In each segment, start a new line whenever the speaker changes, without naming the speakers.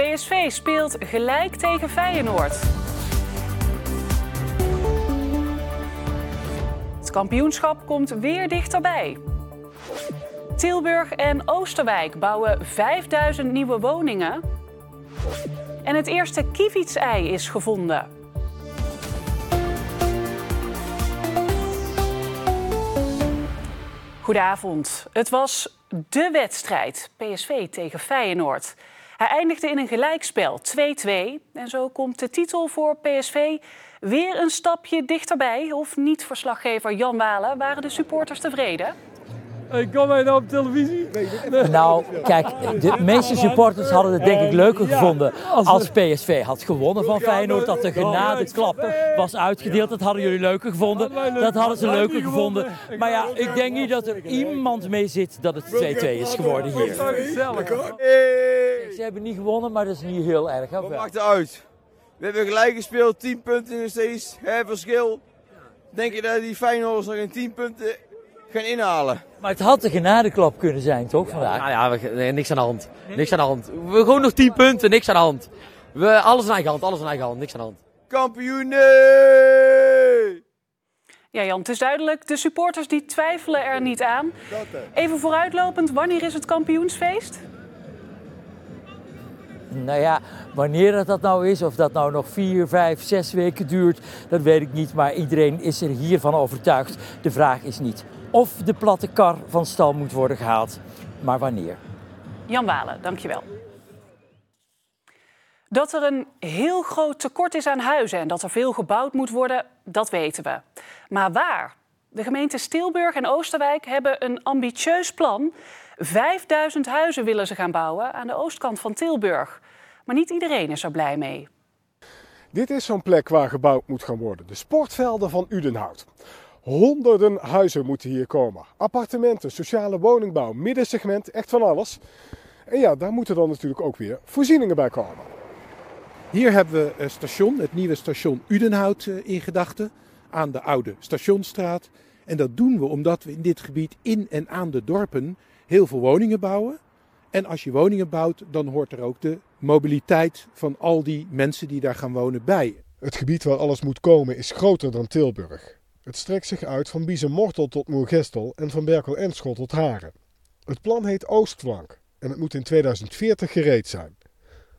PSV speelt gelijk tegen Feyenoord. Het kampioenschap komt weer dichterbij. Tilburg en Oosterwijk bouwen 5000 nieuwe woningen. En het eerste kievitsei is gevonden. Goedenavond. Het was de wedstrijd PSV tegen Feyenoord. Hij eindigde in een gelijkspel 2-2 en zo komt de titel voor PSV weer een stapje dichterbij. Of niet, verslaggever Jan Walen, waren de supporters tevreden?
Ik kom mij nou op televisie.
Nou, kijk, de meeste supporters hadden het denk ik leuker gevonden als PSV had gewonnen van Feyenoord. Dat de genadeklap was uitgedeeld. Dat hadden jullie leuker gevonden. Dat hadden ze leuker gevonden. Maar ja, ik denk niet dat er iemand mee zit dat het 2-2 is geworden hier. Ze hebben niet gewonnen, maar dat is niet heel erg. Hè?
Wat maakt het uit? We hebben gelijk gespeeld, 10 punten nog steeds, hè, verschil. Denk je dat die Feyenoorders nog in 10 punten gaan inhalen?
Maar het had de genadeklap kunnen zijn, toch, vandaag?
Nou ja, we, nee, niks aan de hand. Niks aan de hand. We gewoon nog 10 punten, niks aan de hand. We, alles in eigen hand, alles in eigen hand, niks aan de hand.
Kampioen, nee!
Ja, Jan, het is duidelijk. De supporters die twijfelen er niet aan. Even vooruitlopend, wanneer is het kampioensfeest?
Nou ja, wanneer dat, nou is, of dat nou nog vier, vijf, zes weken duurt, dat weet ik niet. Maar iedereen is er hiervan overtuigd. De vraag is niet of de platte kar van stal moet worden gehaald, maar wanneer.
Jan Walen, dankjewel. Dat er een heel groot tekort is aan huizen en dat er veel gebouwd moet worden, dat weten we. Maar waar? De gemeenten Stilburg en Oosterwijk hebben een ambitieus plan. 5000 huizen willen ze gaan bouwen aan de oostkant van Tilburg. Maar niet iedereen is er blij mee.
Dit is zo'n plek waar gebouwd moet gaan worden. De sportvelden van Udenhout. Honderden huizen moeten hier komen. Appartementen, sociale woningbouw, middensegment, echt van alles. En ja, daar moeten dan natuurlijk ook weer voorzieningen bij komen.
Hier hebben we een station, het nieuwe station Udenhout eh, in gedachten, aan de oude Stationstraat. En dat doen we omdat we in dit gebied in en aan de dorpen heel veel woningen bouwen. En als je woningen bouwt, dan hoort er ook de mobiliteit van al die mensen die daar gaan wonen bij.
Het gebied waar alles moet komen is groter dan Tilburg. Het strekt zich uit van Biezenmortel tot Moergestel en van Berkel-Enschot tot Haren. Het plan heet Oostflank en het moet in 2040 gereed zijn.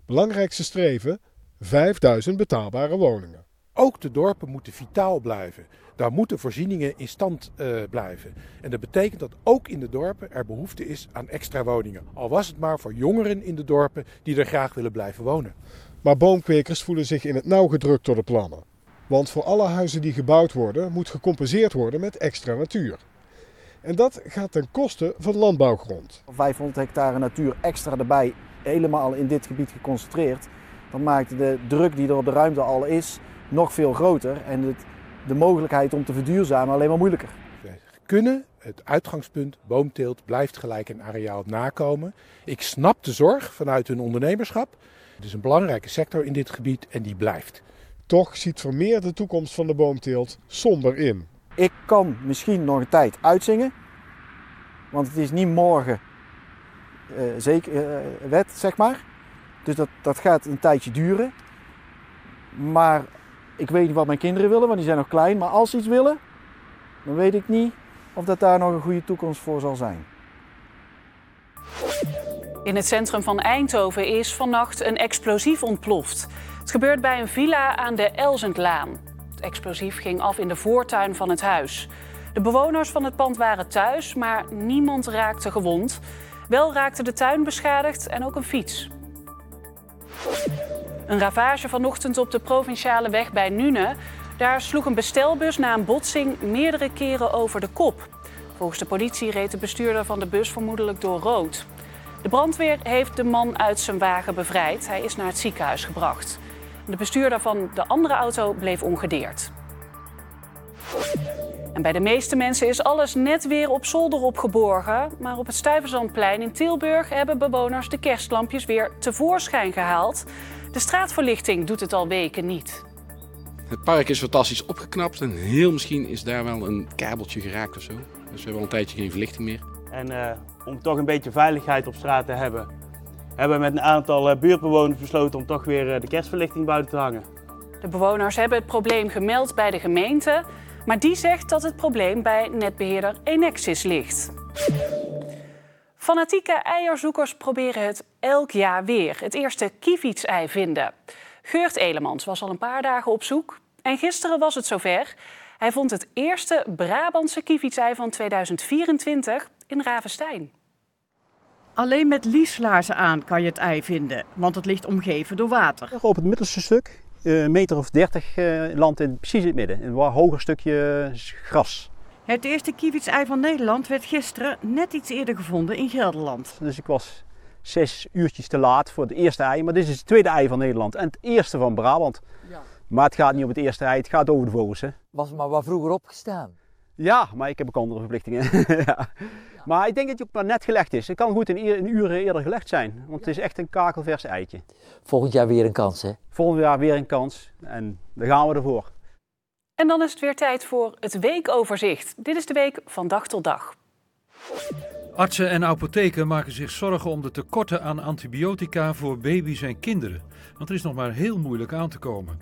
Belangrijkste streven: 5000 betaalbare woningen.
Ook de dorpen moeten vitaal blijven. Daar moeten voorzieningen in stand eh, blijven. En dat betekent dat ook in de dorpen er behoefte is aan extra woningen. Al was het maar voor jongeren in de dorpen die er graag willen blijven wonen.
Maar boomkwekers voelen zich in het nauw gedrukt door de plannen. Want voor alle huizen die gebouwd worden, moet gecompenseerd worden met extra natuur. En dat gaat ten koste van landbouwgrond.
500 hectare natuur extra erbij, helemaal in dit gebied geconcentreerd. Dan maakt de druk die er op de ruimte al is nog veel groter. En het, de mogelijkheid om te verduurzamen alleen maar moeilijker.
We kunnen het uitgangspunt boomteelt blijft gelijk een areaal nakomen. Ik snap de zorg vanuit hun ondernemerschap. Het is een belangrijke sector in dit gebied en die blijft.
Toch ziet Vermeer de toekomst van de boomteelt somber in.
Ik kan misschien nog een tijd uitzingen. Want het is niet morgen uh, zeker, uh, wet, zeg maar. Dus dat, dat gaat een tijdje duren. Maar ik weet niet wat mijn kinderen willen, want die zijn nog klein. Maar als ze iets willen, dan weet ik niet of dat daar nog een goede toekomst voor zal zijn.
In het centrum van Eindhoven is vannacht een explosief ontploft. Het gebeurt bij een villa aan de Elzendlaan. Het explosief ging af in de voortuin van het huis. De bewoners van het pand waren thuis, maar niemand raakte gewond. Wel raakte de tuin beschadigd en ook een fiets. Een ravage vanochtend op de provinciale weg bij Nune. Daar sloeg een bestelbus na een botsing meerdere keren over de kop. Volgens de politie reed de bestuurder van de bus vermoedelijk door rood. De brandweer heeft de man uit zijn wagen bevrijd. Hij is naar het ziekenhuis gebracht. De bestuurder van de andere auto bleef ongedeerd. En bij de meeste mensen is alles net weer op zolder opgeborgen. Maar op het Stuyvesantplein in Tilburg hebben bewoners de kerstlampjes weer tevoorschijn gehaald. De straatverlichting doet het al weken niet.
Het park is fantastisch opgeknapt en heel misschien is daar wel een kabeltje geraakt of zo. Dus we hebben al een tijdje geen verlichting meer.
En uh, om toch een beetje veiligheid op straat te hebben, hebben we met een aantal eh, buurtbewoners besloten om toch weer eh, de kerstverlichting buiten te hangen.
De bewoners hebben het probleem gemeld bij de gemeente, maar die zegt dat het probleem bij netbeheerder Enexis ligt. Fanatieke eierzoekers proberen het elk jaar weer. Het eerste kievitsei vinden. Geurt Elemans was al een paar dagen op zoek. En gisteren was het zover. Hij vond het eerste Brabantse kievitsei van 2024 in Ravenstein.
Alleen met lieslaarzen aan kan je het ei vinden, want het ligt omgeven door water.
Op het middelste stuk, eh, een meter of 30 uh, land in precies in het midden. Een wat hoger stukje eh, gras.
Het eerste kievitsei van Nederland werd gisteren net iets eerder gevonden in Gelderland.
Dus ik was zes uurtjes te laat voor het eerste ei. Maar dit is het tweede ei van Nederland en het eerste van Brabant. Ja. Maar het gaat niet om het eerste ei, het gaat over de vogels. Hè.
Was maar wat vroeger opgestaan?
Ja, maar ik heb ook andere verplichtingen. ja. Maar ik denk dat het ook maar net gelegd is. Het kan goed een, een uur eerder gelegd zijn, want het is echt een kakelvers eitje.
Volgend jaar weer een kans, hè?
Volgend jaar weer een kans en daar gaan we ervoor.
En dan is het weer tijd voor het weekoverzicht. Dit is de week van dag tot dag.
Artsen en apotheken maken zich zorgen om de tekorten aan antibiotica voor baby's en kinderen. Want er is nog maar heel moeilijk aan te komen.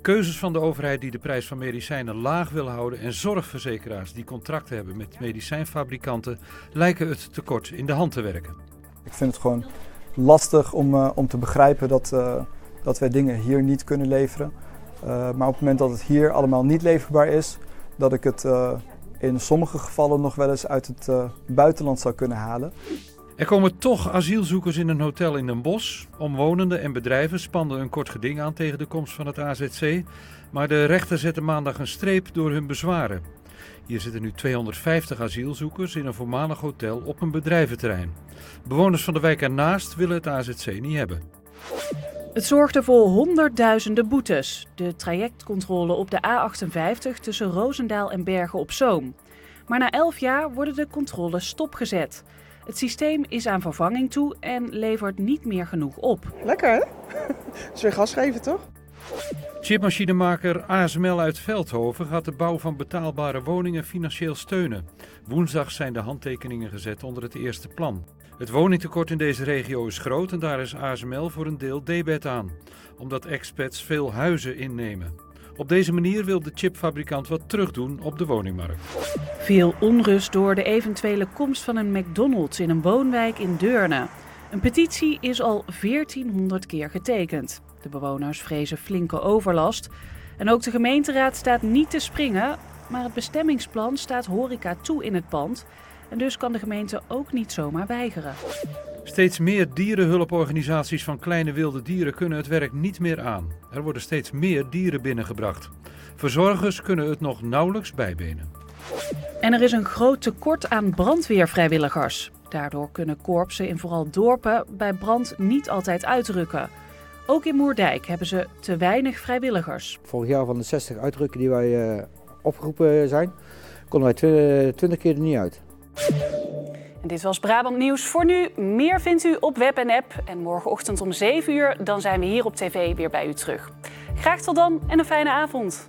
Keuzes van de overheid die de prijs van medicijnen laag willen houden en zorgverzekeraars die contracten hebben met medicijnfabrikanten lijken het tekort in de hand te werken.
Ik vind het gewoon lastig om, uh, om te begrijpen dat, uh, dat wij dingen hier niet kunnen leveren. Uh, maar op het moment dat het hier allemaal niet leverbaar is, dat ik het in sommige gevallen nog wel eens uit het buitenland zou kunnen halen.
Er komen toch asielzoekers in een hotel in Den Bosch. Omwonenden en bedrijven spanden een kort geding aan tegen de komst van het AZC. Maar de rechter zette maandag een streep door hun bezwaren. Hier zitten nu 250 asielzoekers in een voormalig hotel op een bedrijventerrein. Bewoners van de wijk ernaast willen het AZC niet hebben.
Het zorgde voor honderdduizenden boetes. De trajectcontrole op de A58 tussen Roosendaal en Bergen op Zoom. Maar na 11 jaar worden de controles stopgezet. Het systeem is aan vervanging toe en levert niet meer genoeg op.
Lekker hè? is weer gas geven toch?
Chipmachinemaker ASML uit Veldhoven gaat de bouw van betaalbare woningen financieel steunen. Woensdag zijn de handtekeningen gezet onder het eerste plan. Het woningtekort in deze regio is groot en daar is ASML voor een deel debet aan, omdat expats veel huizen innemen. Op deze manier wil de chipfabrikant wat terugdoen op de woningmarkt.
Veel onrust door de eventuele komst van een McDonald's in een woonwijk in Deurne. Een petitie is al 1400 keer getekend. De bewoners vrezen flinke overlast. En ook de gemeenteraad staat niet te springen, maar het bestemmingsplan staat horeca toe in het pand. En dus kan de gemeente ook niet zomaar weigeren.
Steeds meer dierenhulporganisaties van kleine wilde dieren kunnen het werk niet meer aan. Er worden steeds meer dieren binnengebracht. Verzorgers kunnen het nog nauwelijks bijbenen.
En er is een groot tekort aan brandweervrijwilligers. Daardoor kunnen korpsen in vooral dorpen bij brand niet altijd uitrukken. Ook in Moerdijk hebben ze te weinig vrijwilligers.
Vorig jaar van de 60 uitrukken die wij uh, opgeroepen zijn, konden wij 20 keer er niet uit.
En dit was Brabant Nieuws voor nu. Meer vindt u op web en app. En morgenochtend om 7 uur dan zijn we hier op tv weer bij u terug. Graag tot dan en een fijne avond.